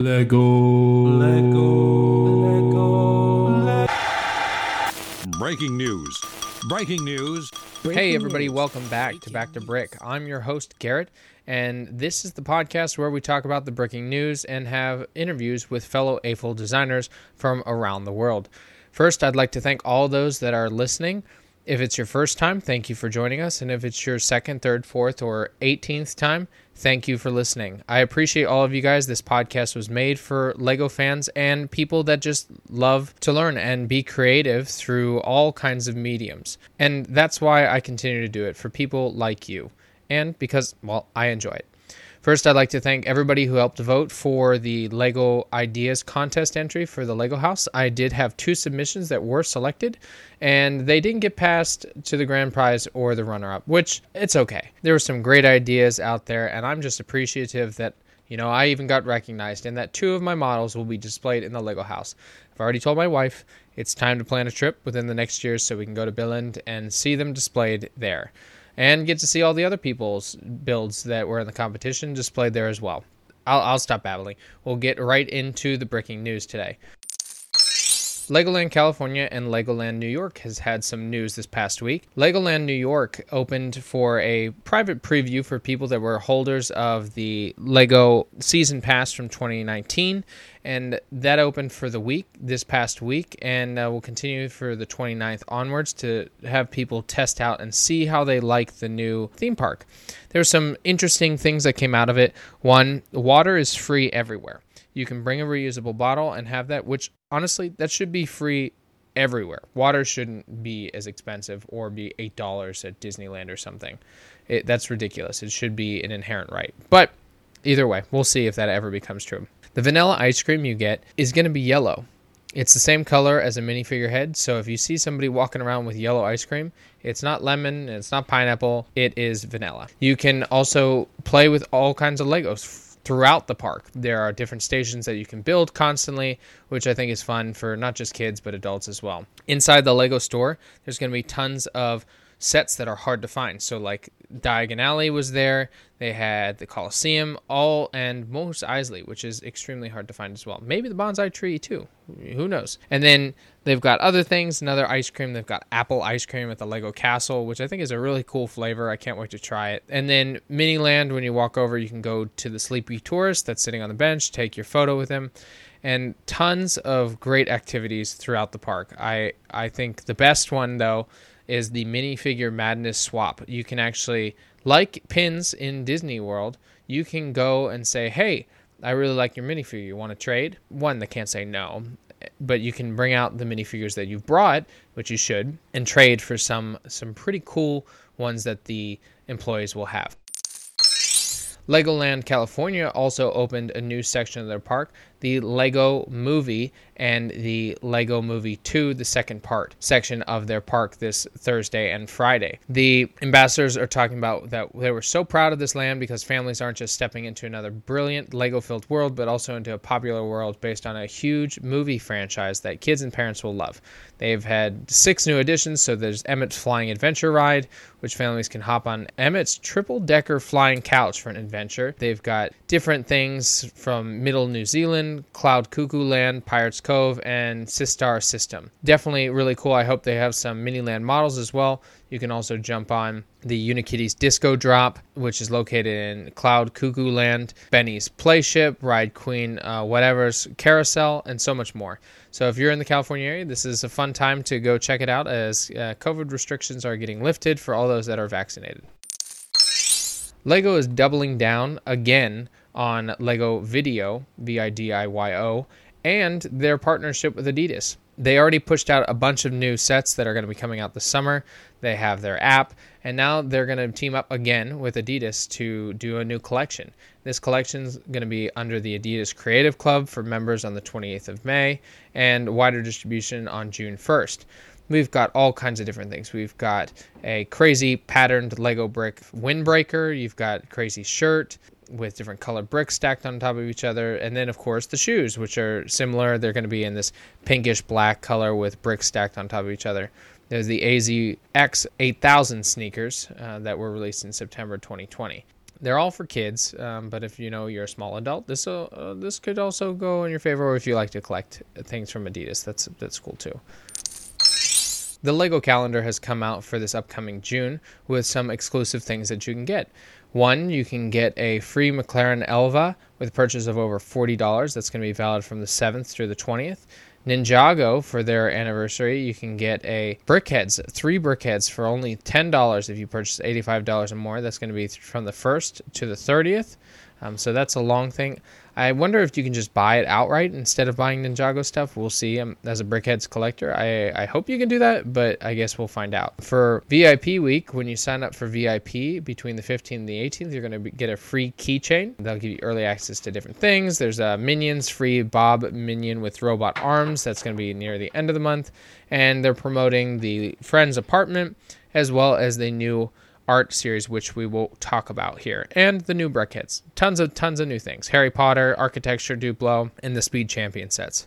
Lego. Lego. Bricking news. Bricking news. Hey, everybody, welcome back to Back 2 Brick. I'm your host, Garrett, and this is the podcast where we talk about the breaking news and have interviews with fellow AFOL designers from around the world. First, I'd like to thank all those that are listening. If it's your first time, thank you for joining us. And if it's your second, third, fourth, or 18th time, thank you for listening. I appreciate all of you guys. This podcast was made for Lego fans and people that just love to learn and be creative through all kinds of mediums. And that's why I continue to do it for people like you. And because, well, I enjoy it. First, I'd like to thank everybody who helped vote for the Lego Ideas contest entry for the Lego House. I did have two submissions that were selected, and they didn't get passed to the grand prize or the runner up, which it's okay. There were some great ideas out there, and I'm just appreciative that. You know, I even got recognized, and that two of my models will be displayed in the Lego house. I've already told my wife it's time to plan a trip within the next year so we can go to Billund and see them displayed there and get to see all the other people's builds that were in the competition displayed there as well. I'll, I'll stop babbling. We'll get right into the breaking news today. Legoland California and Legoland New York has had some news this past week. Legoland New York opened for a private preview for people that were holders of the Lego Season Pass from 2019, and that opened for the week this past week, and uh, will continue for the 29th onwards to have people test out and see how they like the new theme park. There are some interesting things that came out of it. One, water is free everywhere. You can bring a reusable bottle and have that, which honestly, that should be free everywhere. Water shouldn't be as expensive or be eight dollars at Disneyland or something. It, that's ridiculous. It should be an inherent right. But either way, we'll see if that ever becomes true. The vanilla ice cream you get is going to be yellow. It's the same color as a minifigure head, so if you see somebody walking around with yellow ice cream, it's not lemon, it's not pineapple, it is vanilla. You can also play with all kinds of Legos throughout the park. There are different stations that you can build constantly, which I think is fun for not just kids but adults as well. Inside the Lego store, there's going to be tons of sets that are hard to find. So like Diagon Alley was there. They had the Coliseum, all and Mos Eisley, which is extremely hard to find as well. Maybe the bonsai tree too. Who knows? And then they've got other things, another ice cream. They've got apple ice cream at the Lego Castle, which I think is a really cool flavor. I can't wait to try it. And then Miniland, when you walk over, you can go to the Sleepy Tourist that's sitting on the bench, take your photo with him and tons of great activities throughout the park. I I think the best one though is the minifigure madness swap. You can actually, like pins in Disney World, you can go and say, hey, I really like your minifigure. You want to trade? One, they can't say no, but you can bring out the minifigures that you've brought, which you should, and trade for some some pretty cool ones that the employees will have. Legoland California also opened a new section of their park, the Lego Movie and the Lego Movie 2, the second part section of their park this Thursday and Friday. The ambassadors are talking about that they were so proud of this land because families aren't just stepping into another brilliant Lego filled world, but also into a popular world based on a huge movie franchise that kids and parents will love. They've had six new additions, so there's Emmett's Flying Adventure Ride, which families can hop on Emmett's triple decker flying couch for an adventure. They've got different things from Middle New Zealand, Cloud Cuckoo Land, Pirates Cove, and Systar System. Definitely really cool. I hope they have some Miniland models as well. You can also jump on the Unikitty's Disco Drop, which is located in Cloud Cuckoo Land, Benny's Playship, Ride Queen, uh, Watevra's Carousel, and so much more. So if you're in the California area, this is a fun time to go check it out as uh, COVID restrictions are getting lifted for all those that are vaccinated. Lego is doubling down again on Lego VIDIYO, V I D I Y O, and their partnership with Adidas. They already pushed out a bunch of new sets that are going to be coming out this summer. They have their app, and now they're going to team up again with Adidas to do a new collection. This collection is going to be under the Adidas Creative Club for members on the 28th of May and wider distribution on June 1st. We've got all kinds of different things. We've got a crazy patterned Lego brick windbreaker. You've got crazy shirt with different colored bricks stacked on top of each other. And then, of course, the shoes, which are similar. They're going to be in this pinkish black color with bricks stacked on top of each other. There's the AZX 8000 sneakers uh, that were released in September 2020. They're all for kids, um, but if you know you're a small adult, this uh, this could also go in your favor. Or if you like to collect things from Adidas, that's that's cool too. The Lego calendar has come out for this upcoming June with some exclusive things that you can get. One, you can get a free McLaren Elva with a purchase of over $40. That's going to be valid from the 7th through the 20th. Ninjago for their anniversary, you can get a BrickHeadz, three BrickHeadz for only $10 if you purchase $85 or more. That's going to be from the 1st to the 30th. Um, so that's a long thing. I wonder if you can just buy it outright instead of buying Ninjago stuff. We'll see. Um, as a BrickHeadz collector, I, I hope you can do that, but I guess we'll find out. For VIP week, when you sign up for VIP between the 15th and the 18th, you're going to get a free keychain. They'll give you early access to different things. There's a Minions free Bob Minion with robot arms. That's going to be near the end of the month. And they're promoting the Friends apartment as well as the new art series, which we will talk about here, and the new BrickHeadz. Tons of tons of new things: Harry Potter, Architecture, Duplo, and the Speed Champion sets.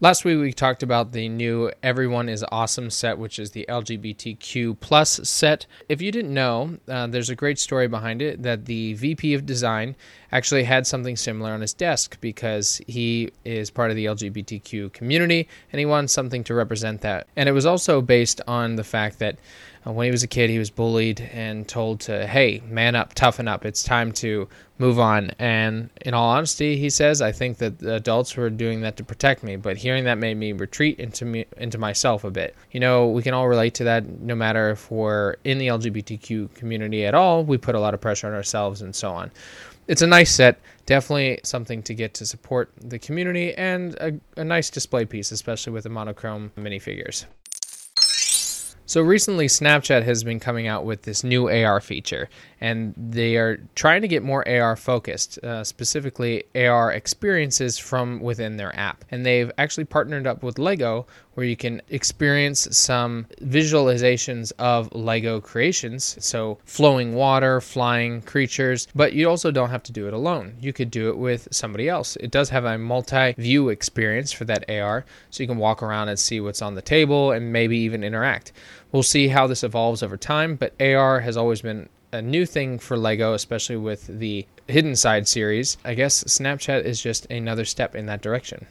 Last week we talked about the new Everyone is Awesome set, which is the LGBTQ plus set. If you didn't know, uh, there's a great story behind it that the VP of Design actually had something similar on his desk because he is part of the LGBTQ community and he wants something to represent that. And it was also based on the fact that uh, when he was a kid, he was bullied and told to, hey, man up, toughen up. It's time to move on. And in all honesty, he says, I think that the adults were doing that to protect me. But hearing that made me retreat into me into myself a bit. You know, we can all relate to that. No matter if we're in the LGBTQ community at all, we put a lot of pressure on ourselves and so on. It's a nice set. Definitely something to get to support the community and a, a nice display piece, especially with the monochrome minifigures. So recently, Snapchat has been coming out with this new AR feature, and they are trying to get more AR focused, uh, specifically AR experiences from within their app. And they've actually partnered up with Lego, where you can experience some visualizations of Lego creations, so flowing water, flying creatures, but you also don't have to do it alone. You could do it with somebody else. It does have a multi view experience for that AR, so you can walk around and see what's on the table and maybe even interact. We'll see how this evolves over time, but AR has always been a new thing for Lego, especially with the Hidden Side series. I guess Snapchat is just another step in that direction.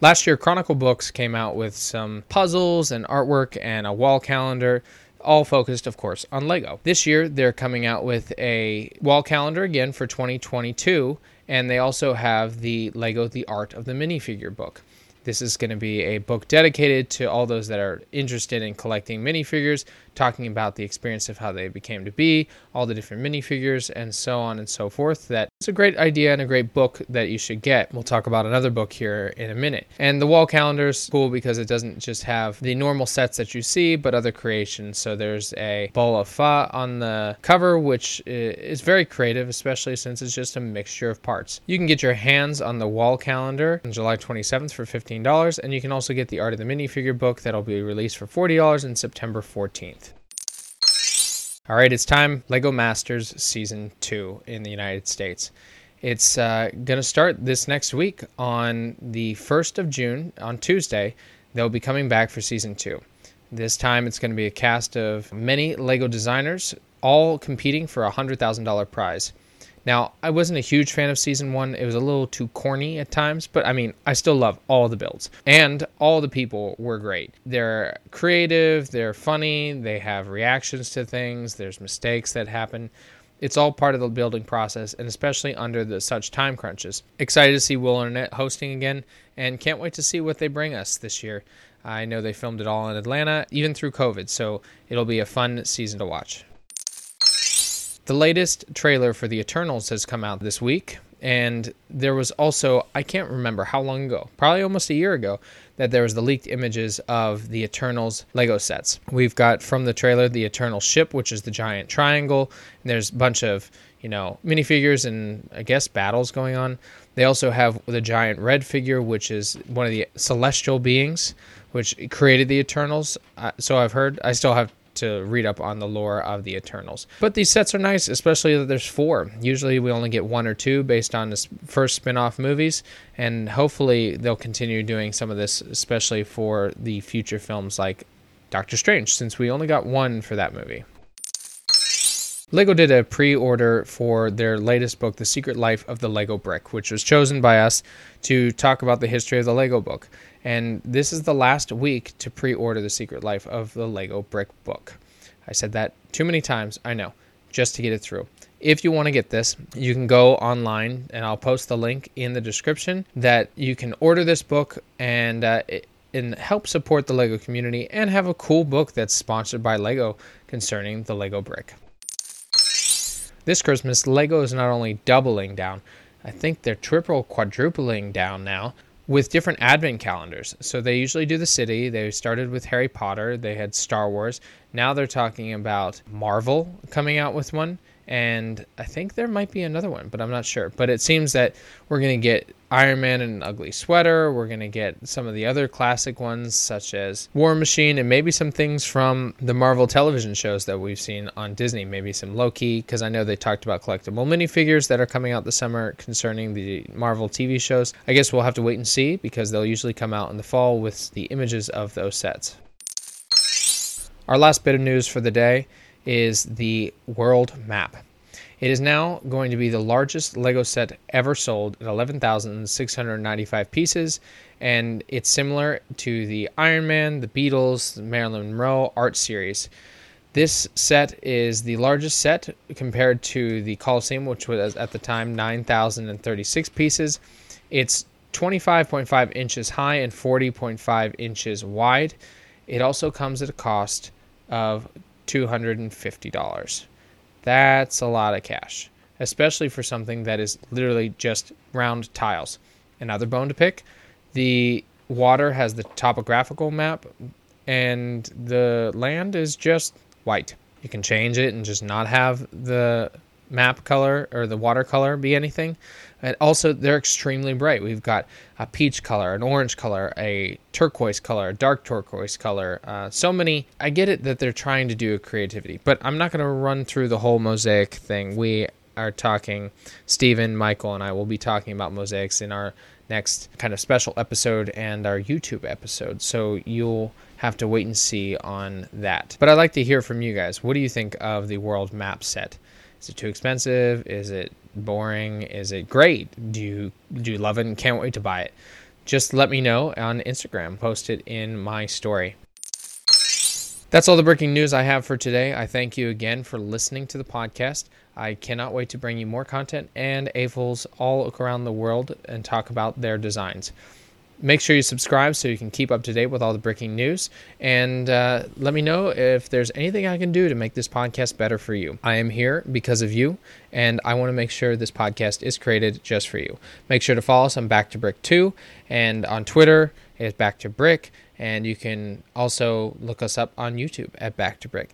Last year, Chronicle Books came out with some puzzles and artwork and a wall calendar, all focused, of course, on Lego. This year, they're coming out with a wall calendar again for 2022, and they also have the Lego The Art of the Minifigure book. This is going to be a book dedicated to all those that are interested in collecting minifigures, talking about the experience of how they became to be, all the different minifigures, and so on and so forth. That it's a great idea and a great book that you should get. We'll talk about another book here in a minute. And the wall calendar is cool because it doesn't just have the normal sets that you see, but other creations. So there's a bowl of pho on the cover, which is very creative, especially since it's just a mixture of parts. You can get your hands on the wall calendar on July 27th for $15, and you can also get the Art of the Minifigure book that'll be released for $40 on September 14th. All right, it's time. Lego Masters Season 2 in the United States. It's uh, going to start this next week on the 1st of June, on Tuesday. They'll be coming back for Season 2. This time it's going to be a cast of many Lego designers, all competing for a $100,000 prize. Now, I wasn't a huge fan of season one. It was a little too corny at times, but I mean, I still love all the builds. And all the people were great. They're creative, they're funny, they have reactions to things, there's mistakes that happen. It's all part of the building process, and especially under the such time crunches. Excited to see Will Arnett hosting again, and can't wait to see what they bring us this year. I know they filmed it all in Atlanta, even through COVID, so it'll be a fun season to watch. The latest trailer for The Eternals has come out this week, and there was also, I can't remember how long ago, probably almost a year ago, that there was the leaked images of the Eternals Lego sets. We've got from the trailer the Eternal ship, which is the giant triangle, and there's a bunch of, you know, minifigures and I guess battles going on. They also have the giant red figure, which is one of the celestial beings, which created the Eternals. Uh, so I've heard. I still have to read up on the lore of the Eternals. But these sets are nice, especially that there's four. Usually we only get one or two based on the first spin off movies, and hopefully they'll continue doing some of this, especially for the future films like Doctor Strange, since we only got one for that movie. Lego did a pre order for their latest book, The Secret Life of the Lego Brick, which was chosen by us to talk about the history of the Lego book. And this is the last week to pre order The Secret Life of the Lego Brick book. I said that too many times, I know, just to get it through. If you want to get this, you can go online and I'll post the link in the description that you can order this book and uh, and help support the Lego community and have a cool book that's sponsored by Lego concerning the Lego brick. This Christmas, Lego is not only doubling down, I think they're triple, quadrupling down now with different advent calendars. So they usually do the city. They started with Harry Potter, they had Star Wars. Now they're talking about Marvel coming out with one and I think there might be another one, but I'm not sure. But it seems that we're going to get Iron Man in an ugly sweater. We're going to get some of the other classic ones, such as War Machine, and maybe some things from the Marvel television shows that we've seen on Disney. Maybe some Loki, because I know they talked about collectible minifigures that are coming out this summer concerning the Marvel TV shows. I guess we'll have to wait and see because they'll usually come out in the fall with the images of those sets. Our last bit of news for the day is the world map. It is now going to be the largest Lego set ever sold at 11,695 pieces, and it's similar to the Iron Man, the Beatles, the Marilyn Monroe art series. This set is the largest set compared to the Coliseum, which was at the time 9,036 pieces. It's 25.5 inches high and 40.5 inches wide. It also comes at a cost of $250. That's a lot of cash, especially for something that is literally just round tiles. Another bone to pick the water has the topographical map, and the land is just white. You can change it and just not have the map color or the water color be anything. And also, they're extremely bright. We've got a peach color, an orange color, a turquoise color, a dark turquoise color. Uh, so many. I get it that they're trying to do a creativity, but I'm not going to run through the whole mosaic thing. We are talking, Stephen, Michael, and I will be talking about mosaics in our next kind of special episode and our YouTube episode. So you'll have to wait and see on that. But I'd like to hear from you guys. What do you think of the world map set? Is it too expensive? Is it boring? Is it great? Do you do you love it and can't wait to buy it? Just let me know on Instagram. Post it in my story. That's all the breaking news I have for today. I thank you again for listening to the podcast. I cannot wait to bring you more content and AFOLs all around the world and talk about their designs make sure you subscribe so you can keep up to date with all the breaking news. And uh, let me know if there's anything I can do to make this podcast better for you. I am here because of you, and I want to make sure this podcast is created just for you. Make sure to follow us on Back to Brick 2, and on Twitter, it's Back 2 Brick. And you can also look us up on YouTube at Back 2 Brick.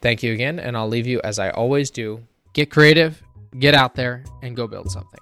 Thank you again, and I'll leave you as I always do. Get creative, get out there, and go build something.